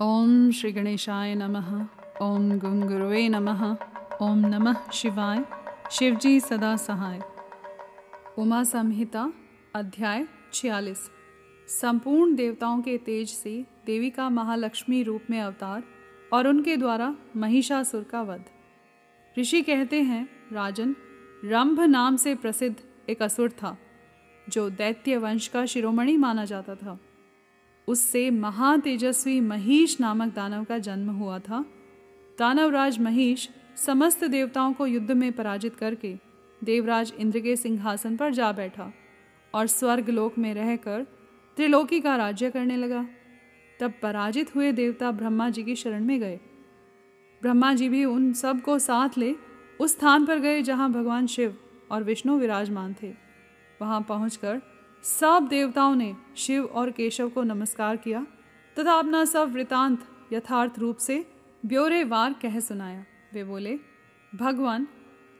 ओम श्री गणेशाय नमः। ओम गुंगुरुवे नमः। ओम नमः शिवाय। शिवजी सदा सहाय। उमा संहिता अध्याय छियालीस। संपूर्ण देवताओं के तेज से देवी का महालक्ष्मी रूप में अवतार और उनके द्वारा महिषासुर का वध। ऋषि कहते हैं, राजन, रंभ नाम से प्रसिद्ध एक असुर था, जो दैत्य वंश का शिरोमणि माना जाता था। उससे महातेजस्वी महिष नामक दानव का जन्म हुआ था। दानवराज महिष समस्त देवताओं को युद्ध में पराजित करके देवराज इंद्र के सिंहासन पर जा बैठा और स्वर्ग लोक में रहकर त्रिलोकी का राज्य करने लगा। तब पराजित हुए देवता ब्रह्मा जी की शरण में गए। ब्रह्मा जी भी उन सबको साथ ले उस स्थान पर गए जहाँ भगवान शिव और विष्णु विराजमान थे। वहाँ पहुँचकर सब देवताओं ने शिव और केशव को नमस्कार किया तथा अपना सब वृतांत यथार्थ रूप से ब्योरेवार कह सुनाया। वे बोले, भगवान,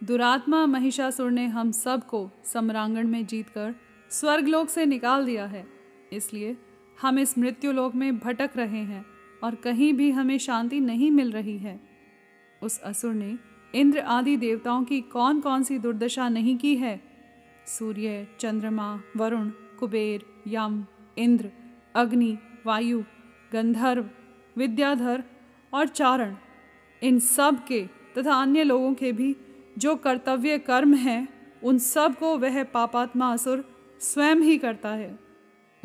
दुरात्मा महिषासुर ने हम सबको सम्रांगण में जीतकर स्वर्गलोक से निकाल दिया है। इसलिए हम इस मृत्युलोक में भटक रहे हैं और कहीं भी हमें शांति नहीं मिल रही है। उस असुर ने इंद्र आदि देवताओं की कौन कौन सी दुर्दशा नहीं की है सूर्य, चंद्रमा, वरुण, कुबेर, यम, इंद्र, अग्नि, वायु, गंधर्व, विद्याधर और चारण। इन सब के तथा अन्य लोगों के भी जो कर्तव्य कर्म हैं, उन सबको वह पापात्मा असुर स्वयं ही करता है।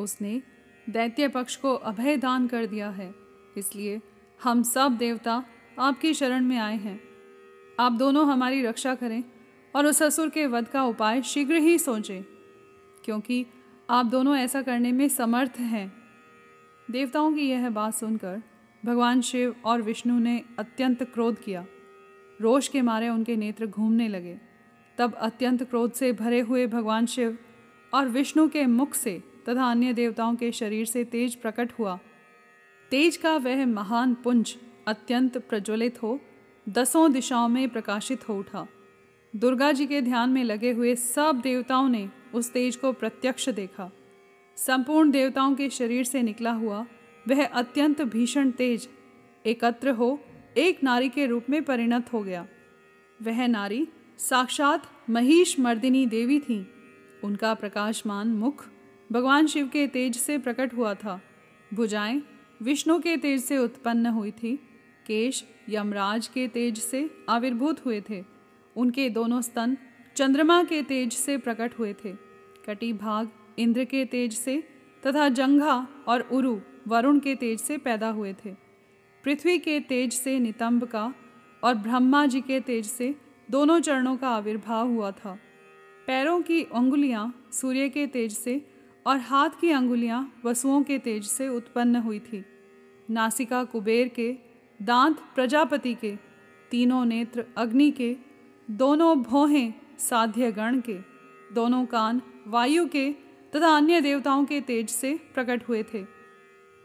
उसने दैत्य पक्ष को अभय दान कर दिया है। इसलिए हम सब देवता आपकी शरण में आए हैं। आप दोनों हमारी रक्षा करें। और उस ससुर के वध का उपाय शीघ्र ही सोचें, क्योंकि आप दोनों ऐसा करने में समर्थ हैं। देवताओं की यह बात सुनकर भगवान शिव और विष्णु ने अत्यंत क्रोध किया। रोष के मारे उनके नेत्र घूमने लगे। तब अत्यंत क्रोध से भरे हुए भगवान शिव और विष्णु के मुख से तथा अन्य देवताओं के शरीर से तेज प्रकट हुआ। तेज का वह महान पुंज अत्यंत प्रज्वलित हो, दसों दिशाओं में प्रकाशित हो उठा। दुर्गा जी के ध्यान में लगे हुए सब देवताओं ने उस तेज को प्रत्यक्ष देखा। संपूर्ण देवताओं के शरीर से निकला हुआ वह अत्यंत भीषण तेज, एकत्र हो, एक नारी के रूप में परिणत हो गया। वह नारी साक्षात महिष मर्दिनी देवी थी। उनका प्रकाशमान मुख भगवान शिव के तेज से प्रकट हुआ था। भुजाएँ विष्णु के तेज से उत्पन्न हुई थी। केश यमराज के तेज से आविर्भूत हुए थे। उनके दोनों स्तन चंद्रमा के तेज से प्रकट हुए थे। कटी भाग इंद्र के तेज से तथा जंघा और उरु वरुण के तेज से पैदा हुए थे। पृथ्वी के तेज से नितंब का और ब्रह्मा जी के तेज से दोनों चरणों का आविर्भाव हुआ था। पैरों की अंगुलियाँ सूर्य के तेज से और हाथ की अंगुलियाँ वसुओं के तेज से उत्पन्न हुई थी। नासिका कुबेर के दांत प्रजापति के, तीनों नेत्र अग्नि के दोनों भौहें साध्य गण के, दोनों कान वायु के तथा अन्य देवताओं के तेज से प्रकट हुए थे।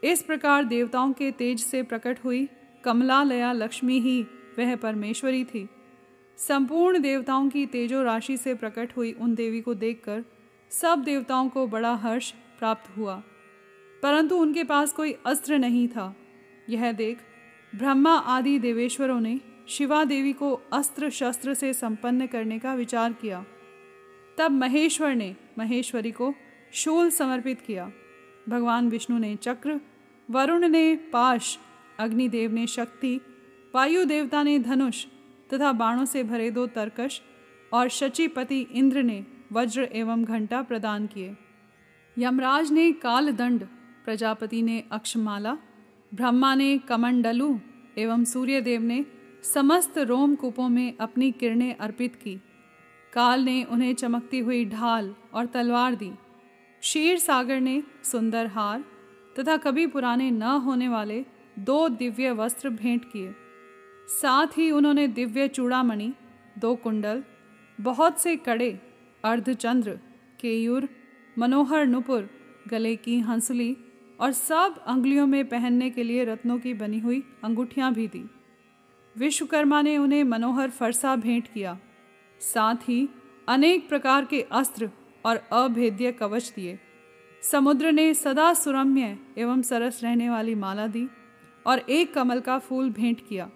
इस प्रकार देवताओं के तेज से प्रकट हुई कमलालया लक्ष्मी ही वह परमेश्वरी थी। संपूर्ण देवताओं की तेजो राशि से प्रकट हुई उन देवी को देखकर सब देवताओं को बड़ा हर्ष प्राप्त हुआ। परंतु उनके पास कोई अस्त्र नहीं था। यह देख ब्रह्मा आदि देवेश्वरों ने शिवा देवी को अस्त्र शस्त्र से संपन्न करने का विचार किया। तब महेश्वर ने महेश्वरी को शूल समर्पित किया। भगवान विष्णु ने चक्र, वरुण ने पाश, अग्निदेव ने शक्ति, वायु देवता ने धनुष तथा बाणों से भरे दो तरकश और शचीपति इंद्र ने वज्र एवं घंटा प्रदान किए। यमराज ने कालदंड, प्रजापति ने अक्षमाला, ब्रह्मा ने कमंडलू एवं सूर्यदेव ने समस्त रोम कूपों में अपनी किरणें अर्पित की। काल ने उन्हें चमकती हुई ढाल और तलवार दी। शीर सागर ने सुंदर हार तथा कभी पुराने न होने वाले दो दिव्य वस्त्र भेंट किए। साथ ही उन्होंने दिव्य चूड़ामणि, दो कुंडल, बहुत से कड़े, अर्धचंद्र, केयूर, मनोहर नुपुर, गले की हंसली और सब अंगुलियों में पहनने के लिए रत्नों की बनी हुई अंगूठियाँ भी दी। विश्वकर्मा ने उन्हें मनोहर फरसा भेंट किया। साथ ही अनेक प्रकार के अस्त्र और अभेद्य कवच दिए। समुद्र ने सदा सुरम्य एवं सरस रहने वाली माला दी और एक कमल का फूल भेंट किया।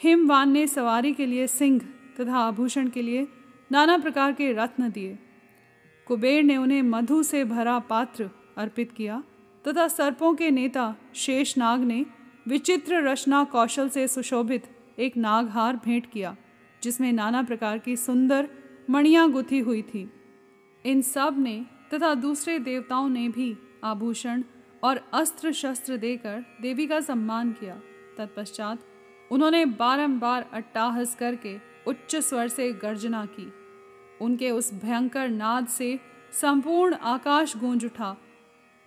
हिमवान ने सवारी के लिए सिंह तथा आभूषण के लिए नाना प्रकार के रत्न दिए। कुबेर ने उन्हें मधु से भरा पात्र अर्पित किया तथा सर्पों के नेता शेषनाग ने विचित्र रचना कौशल से सुशोभित एक नागहार भेंट किया, जिसमें नाना प्रकार की सुंदर मणियाँ गुथी हुई थी। इन सबने तथा दूसरे देवताओं ने भी आभूषण और अस्त्र शस्त्र देकर देवी का सम्मान किया। तत्पश्चात उन्होंने बारंबार अट्टाहस करके उच्च स्वर से गर्जना की। उनके उस भयंकर नाद से संपूर्ण आकाश गूंज उठा।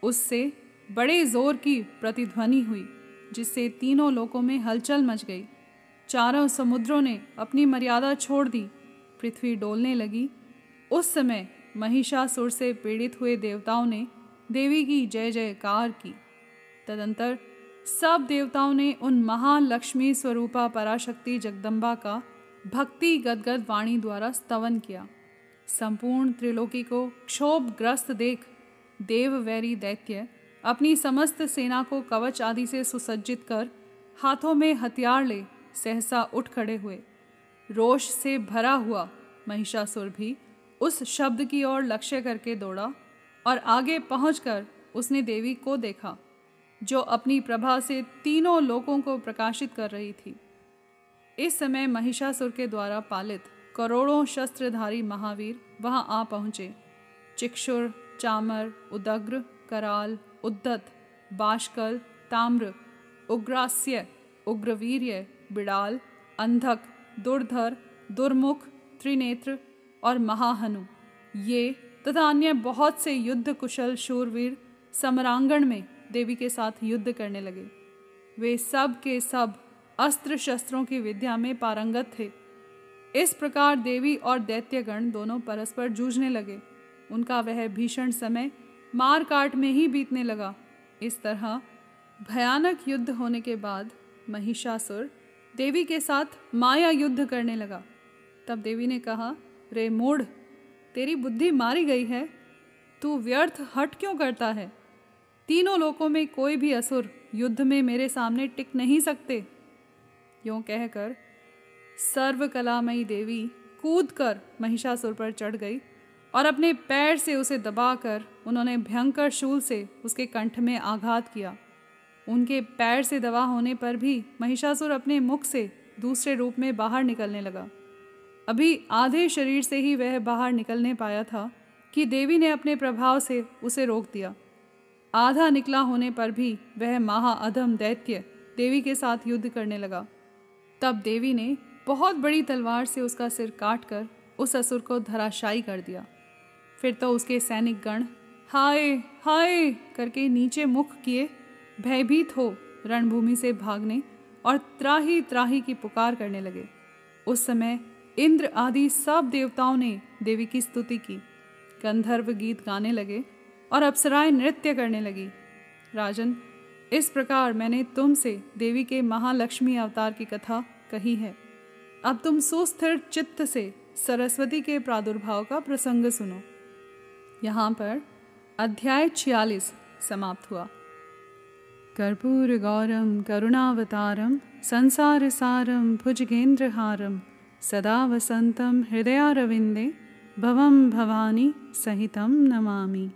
उससे बड़े ज़ोर की प्रतिध्वनि हुई। जिससे तीनों लोकों में हलचल मच गई। चारों समुद्रों ने अपनी मर्यादा छोड़ दी। पृथ्वी डोलने लगी। उस समय महिषासुर से पीड़ित हुए देवताओं ने देवी की जय जयकार की। तदंतर सब देवताओं ने उन महालक्ष्मी स्वरूपा पराशक्ति जगदम्बा का भक्ति गदगद वाणी द्वारा स्तवन किया। संपूर्ण त्रिलोकी को क्षोभग्रस्त देख देव वैरी दैत्य अपनी समस्त सेना को कवच आदि से सुसज्जित कर हाथों में हथियार ले सहसा उठ खड़े हुए। रोष से भरा हुआ महिषासुर भी उस शब्द की ओर लक्ष्य करके दौड़ा और आगे पहुंचकर उसने देवी को देखा, जो अपनी प्रभा से तीनों लोगों को प्रकाशित कर रही थी। इस समय महिषासुर के द्वारा पालित करोड़ों शस्त्रधारी महावीर वहाँ आ पहुँचे। चिक्षुर, चामर, उदग्र, कराल उद्दत बाशकल ताम्र, उग्रास्य, उग्रवीर्य, बिड़ाल, अंधक, दुर्धर, दुर्मुख, त्रिनेत्र और महाहनु। ये तथा अन्य बहुत से युद्ध कुशल शूरवीर समरांगण में देवी के साथ युद्ध करने लगे। वे सब के सब अस्त्र शस्त्रों की विद्या में पारंगत थे। इस प्रकार देवी और दैत्यगण दोनों परस्पर जूझने लगे। उनका वह भीषण समय मार काट में ही बीतने लगा। इस तरह भयानक युद्ध होने के बाद महिषासुर देवी के साथ माया युद्ध करने लगा। तब देवी ने कहा, रे मूढ़, तेरी बुद्धि मारी गई है। तू व्यर्थ हट क्यों करता है? तीनों लोकों में कोई भी असुर युद्ध में मेरे सामने टिक नहीं सकते। यूँ कहकर सर्वकलामयी देवी कूद कर महिषासुर पर चढ़ गई। और अपने पैर से उसे दबाकर उन्होंने भयंकर शूल से उसके कंठ में आघात किया। उनके पैर से दवा होने पर भी महिषासुर अपने मुख से दूसरे रूप में बाहर निकलने लगा। अभी आधे शरीर से ही वह बाहर निकलने पाया था कि देवी ने अपने प्रभाव से उसे रोक दिया। आधा निकला होने पर भी वह महाअधम दैत्य देवी के साथ युद्ध करने लगा। तब देवी ने बहुत बड़ी तलवार से उसका सिर काट कर उस असुर को धराशायी कर दिया। फिर तो उसके सैनिक गण, हाय हाय! करके नीचे मुख किए, भयभीत हो रणभूमि से भागने और त्राही त्राही की पुकार करने लगे। उस समय इंद्र आदि सब देवताओं ने देवी की स्तुति की, गंधर्व गीत गाने लगे और अप्सराएँ नृत्य करने लगी। राजन, इस प्रकार मैंने तुमसे देवी के महालक्ष्मी अवतार की कथा कही है। अब तुम सुस्थिर चित्त से सरस्वती के प्रादुर्भाव का प्रसंग सुनो। यहाँ पर अध्याय छियालीस समाप्त हुआ। कर्पूर गौरम करुणावतारम संसार सारम भुजगेंद्रहारम सदा वसन्तं हृदयारविन्दे भवं भवानी सहितं नमामि